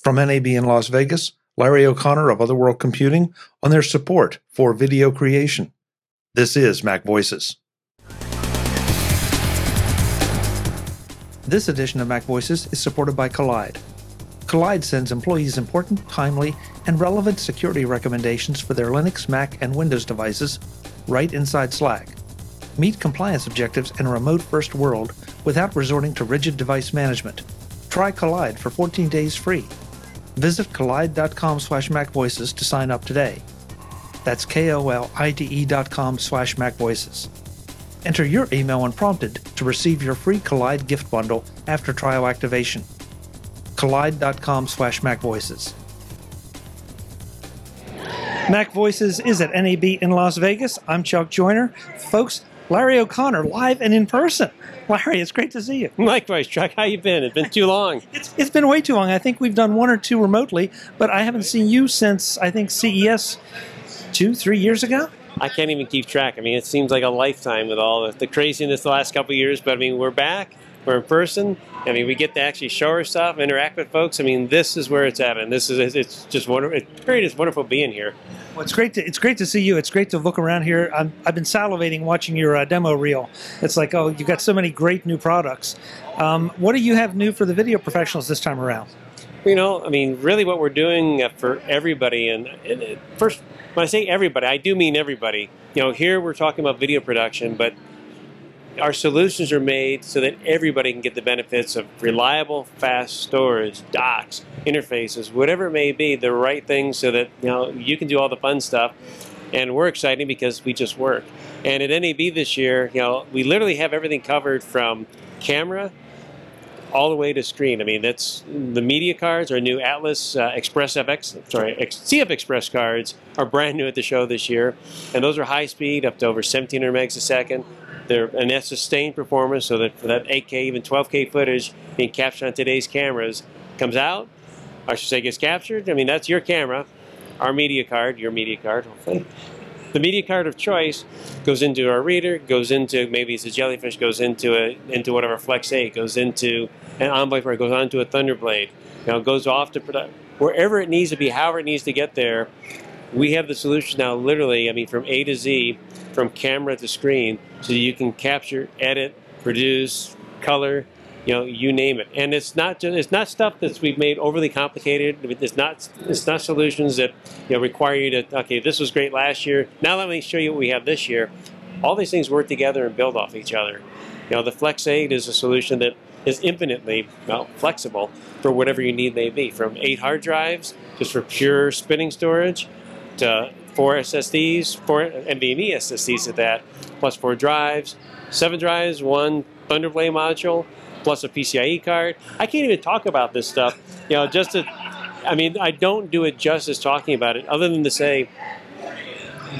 From NAB in Las Vegas, Larry O'Connor of Other World Computing on their support for video creation. This is Mac Voices. This edition of Mac Voices is supported by Kolide. Kolide sends employees important, timely, and relevant security recommendations for their Linux, Mac, and Windows devices right inside Slack. Meet compliance objectives in a remote first world without resorting to rigid device management. Try Kolide for 14 days free. Visit kolide.com slash macvoices to sign up today. That's K-O-L-I-D-E dot com slash macvoices. Enter your email when prompted to receive your free Kolide gift bundle after trial activation Kolide.com slash macvoices. Mac Voices is at NAB in Las Vegas. I'm Chuck Joiner. Folks, Larry O'Connor live and in person. Larry, it's great to see you. Likewise, Chuck. How you been? It's been too long. it's, it's been way too long. I think we've done one or two remotely, but I haven't seen you since I think CES two, three years ago. I can't even keep track. I mean, it seems like a lifetime with all the, the craziness the last couple years. But I mean, we're back. We're in person. I mean, we get to actually show our stuff, interact with folks. I mean, this is where it's at, and this is it's just wonderful. It's great. It's wonderful being here. Well, it's great to it's great to see you. It's great to look around here. i have been salivating watching your uh, demo reel. It's like, oh, you've got so many great new products. Um, what do you have new for the video professionals this time around? You know, I mean, really, what we're doing for everybody, and, and first, when I say everybody, I do mean everybody. You know, here we're talking about video production, but our solutions are made so that everybody can get the benefits of reliable, fast storage, docks, interfaces, whatever it may be, the right things so that you know you can do all the fun stuff. And we're excited because we just work. And at NAB this year, you know, we literally have everything covered from camera all the way to screen. I mean, that's the media cards, our new Atlas uh, Express FX, sorry, CF Express cards are brand new at the show this year, and those are high speed, up to over 1700 megs a second. They're and that's sustained performance, so that that 8K, even 12K footage being captured on today's cameras comes out. I should say gets captured. I mean, that's your camera, our media card, your media card, hopefully. The media card of choice goes into our reader, goes into maybe it's a jellyfish, goes into a into whatever Flex 8, goes into an Envoy, or goes onto a Thunderblade. You know, goes off to wherever it needs to be, however it needs to get there. We have the solution now, literally. I mean, from A to Z from camera to screen so you can capture, edit, produce, color, you know, you name it. And it's not just it's not stuff that we've made overly complicated. It's not it's not solutions that you know require you to okay, this was great last year. Now let me show you what we have this year. All these things work together and build off each other. You know, the Flex 8 is a solution that is infinitely well flexible for whatever your need may be, from eight hard drives just for pure spinning storage to four SSDs, four NVMe SSDs at that, plus four drives, seven drives, one Thunderblade module, plus a PCIe card. I can't even talk about this stuff, you know, just to, I mean, I don't do it justice talking about it, other than to say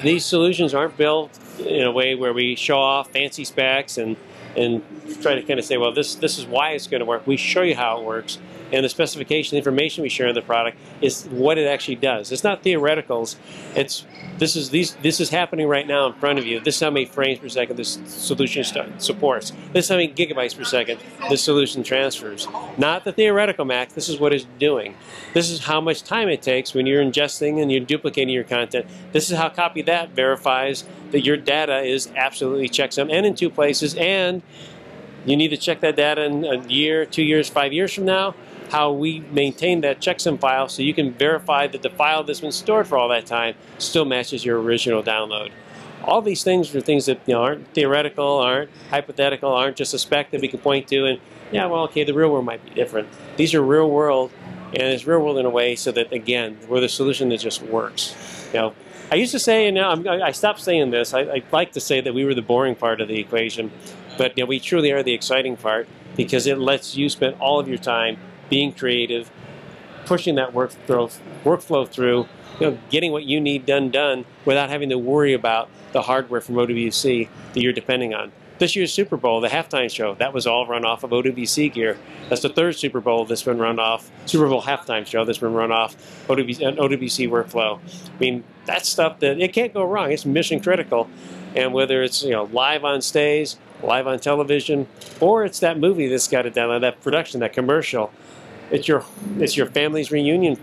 these solutions aren't built in a way where we show off fancy specs and and try to kind of say, well, this this is why it's going to work. We show you how it works and the specification, the information we share in the product is what it actually does. It's not theoreticals. It's this is these this is happening right now in front of you. This is how many frames per second this solution supports. This is how many gigabytes per second this solution transfers. Not the theoretical max. This is what it's doing. This is how much time it takes when you're ingesting and you're duplicating your content. This is how copy that verifies that your data is absolutely checksum and in two places and you need to check that data in a year, two years, five years from now how we maintain that checksum file so you can verify that the file that's been stored for all that time still matches your original download. All these things are things that you know aren't theoretical, aren't hypothetical, aren't just a spec that we can point to and yeah, well, okay, the real world might be different. These are real world, and it's real world in a way so that again, we're the solution that just works. You know, I used to say, and now I'm, i stopped saying this. I, I like to say that we were the boring part of the equation, but you know, we truly are the exciting part because it lets you spend all of your time being creative, pushing that workflow, workflow through, you know, getting what you need done done without having to worry about the hardware from OWC that you're depending on. This year's Super Bowl, the halftime show, that was all run off of OWC gear. That's the third Super Bowl that's been run off, Super Bowl halftime show that's been run off OWC, OWC workflow. I mean, that's stuff that it can't go wrong. It's mission critical. And whether it's you know live on stage, live on television, or it's that movie that's got it down, that production, that commercial, it's your it's your family's reunion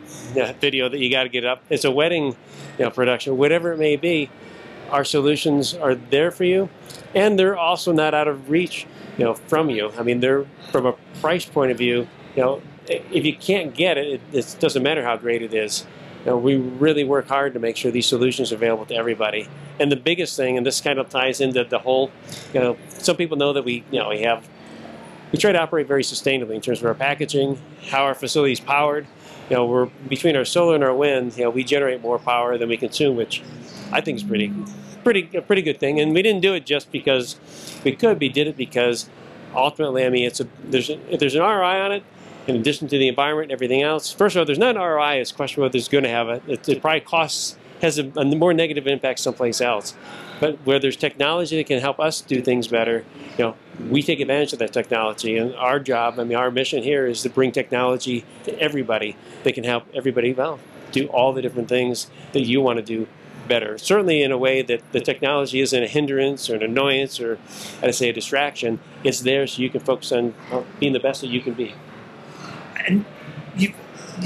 video that you got to get up. It's a wedding, you know, production, whatever it may be. Our solutions are there for you, and they're also not out of reach, you know, from you. I mean, they're from a price point of view. You know, if you can't get it, it, it doesn't matter how great it is. You know, we really work hard to make sure these solutions are available to everybody. And the biggest thing, and this kind of ties into the whole, you know, some people know that we, you know, we have we try to operate very sustainably in terms of our packaging, how our facility is powered. You know, we're between our solar and our wind. You know, we generate more power than we consume, which I think is pretty, pretty, a pretty good thing. And we didn't do it just because we could. We did it because ultimately, I mean, it's a there's a, there's an ROI on it. In addition to the environment and everything else, first of all, there's not an ROI. It's a question whether it's going to have a. It, it probably costs has a, a more negative impact someplace else. But where there's technology that can help us do things better, you know, we take advantage of that technology. And our job, I mean, our mission here is to bring technology to everybody that can help everybody, well, do all the different things that you want to do better. Certainly in a way that the technology isn't a hindrance or an annoyance or, I'd say, a distraction. It's there so you can focus on being the best that you can be. And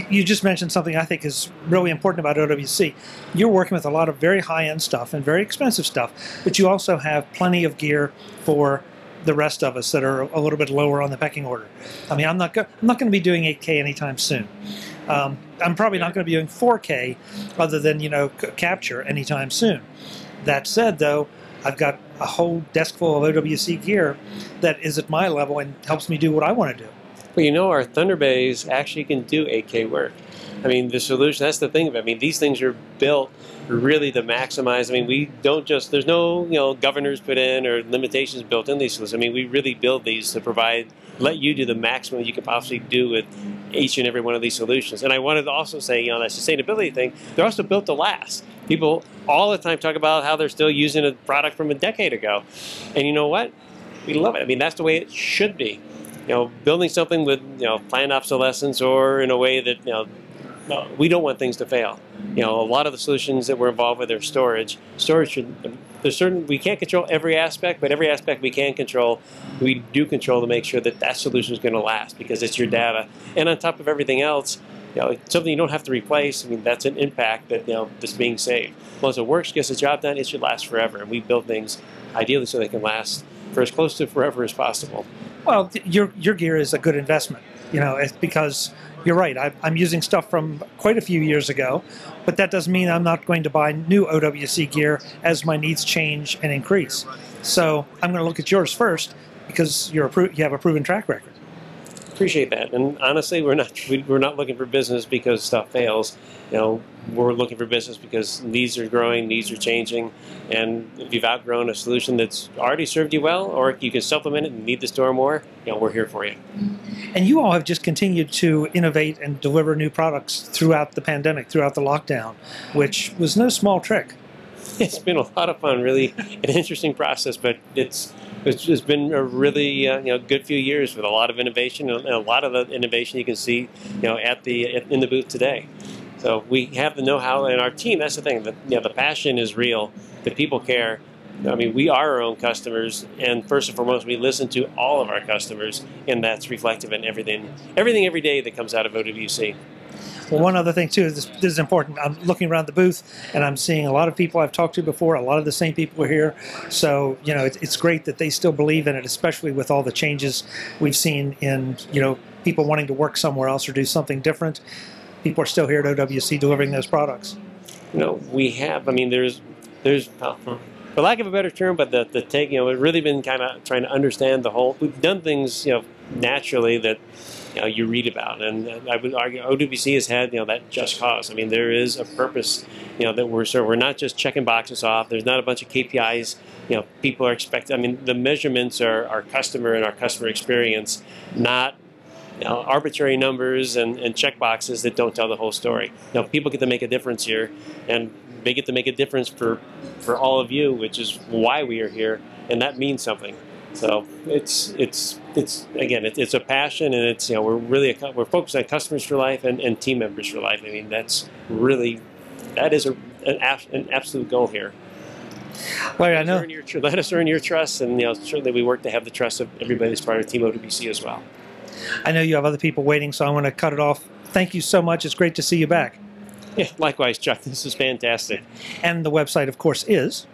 you just mentioned something I think is really important about OWC. You're working with a lot of very high-end stuff and very expensive stuff, but you also have plenty of gear for the rest of us that are a little bit lower on the pecking order. I mean, I'm not go- I'm not going to be doing 8K anytime soon. Um, I'm probably not going to be doing 4K, other than you know c- capture anytime soon. That said, though, I've got a whole desk full of OWC gear that is at my level and helps me do what I want to do. Well, you know, our ThunderBays actually can do 8K work. I mean, the solution, that's the thing. I mean, these things are built really to maximize. I mean, we don't just, there's no, you know, governors put in or limitations built in these solutions. I mean, we really build these to provide, let you do the maximum you can possibly do with each and every one of these solutions. And I wanted to also say, you know, that sustainability thing, they're also built to last. People all the time talk about how they're still using a product from a decade ago. And you know what? We love it. I mean, that's the way it should be you know, building something with you know planned obsolescence or in a way that you know we don't want things to fail. You know, a lot of the solutions that we're involved with are storage. Storage should there's certain we can't control every aspect, but every aspect we can control, we do control to make sure that that solution is going to last because it's your data. And on top of everything else, you know, something you don't have to replace. I mean, that's an impact that you know that's being saved. Once it works, gets the job done, it should last forever. And we build things ideally so they can last for as close to forever as possible. Well, your your gear is a good investment, you know, because you're right. I, I'm using stuff from quite a few years ago, but that doesn't mean I'm not going to buy new OWC gear as my needs change and increase. So I'm going to look at yours first because you're a pro- you have a proven track record. Appreciate that, and honestly, we're not we're not looking for business because stuff fails. You know, we're looking for business because needs are growing, needs are changing, and if you've outgrown a solution that's already served you well, or you can supplement it and need the store more, you know, we're here for you. And you all have just continued to innovate and deliver new products throughout the pandemic, throughout the lockdown, which was no small trick. It's been a lot of fun, really an interesting process, but it's it's been a really uh, you know good few years with a lot of innovation and a lot of the innovation you can see you know at the in the booth today. So we have the know-how and our team. That's the thing. The, you know, the passion is real. The people care. I mean, we are our own customers, and first and foremost, we listen to all of our customers, and that's reflective in everything, everything every day that comes out of OWC. Well, one other thing too, this, this is important. I'm looking around the booth and I'm seeing a lot of people I've talked to before. A lot of the same people are here, so you know it's, it's great that they still believe in it, especially with all the changes we've seen in you know people wanting to work somewhere else or do something different people are still here at OWC delivering those products. You know, we have. I mean, there's, there's, uh, for lack of a better term, but the the take. You know, we've really been kind of trying to understand the whole. We've done things, you know, naturally that. You, know, you read about, and I would argue OWC has had you know that just cause. I mean, there is a purpose, you know, that we're so we're not just checking boxes off. There's not a bunch of KPIs. You know, people are expecting. I mean, the measurements are our customer and our customer experience, not you know, arbitrary numbers and, and check boxes that don't tell the whole story. You know, people get to make a difference here, and they get to make a difference for, for all of you, which is why we are here, and that means something. So it's it's it's again it's, it's a passion and it's you know we're really a, we're focused on customers for life and, and team members for life. I mean that's really that is a, an, an absolute goal here. Larry, I know. Your, let us earn your trust, and you know certainly we work to have the trust of everybody as part of Team OWC as well. I know you have other people waiting, so I want to cut it off. Thank you so much. It's great to see you back. Yeah, likewise, Chuck. This is fantastic. And the website, of course, is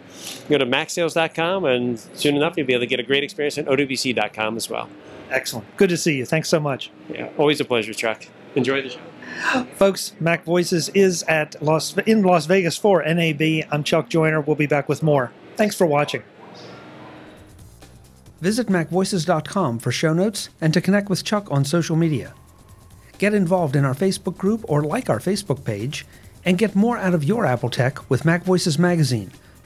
Go to macsales.com, and soon enough, you'll be able to get a great experience at owc.com as well. excellent. Good to see you. Thanks so much. Yeah, always a pleasure, Chuck. Enjoy the show. Folks, Mac Voices is at Las in Las Vegas for NAB. I'm Chuck Joiner. We'll be back with more. Thanks for watching. Visit MacVoices.com for show notes and to connect with Chuck on social media. Get involved in our Facebook group or like our Facebook page and get more out of your Apple tech with Mac Voices Magazine,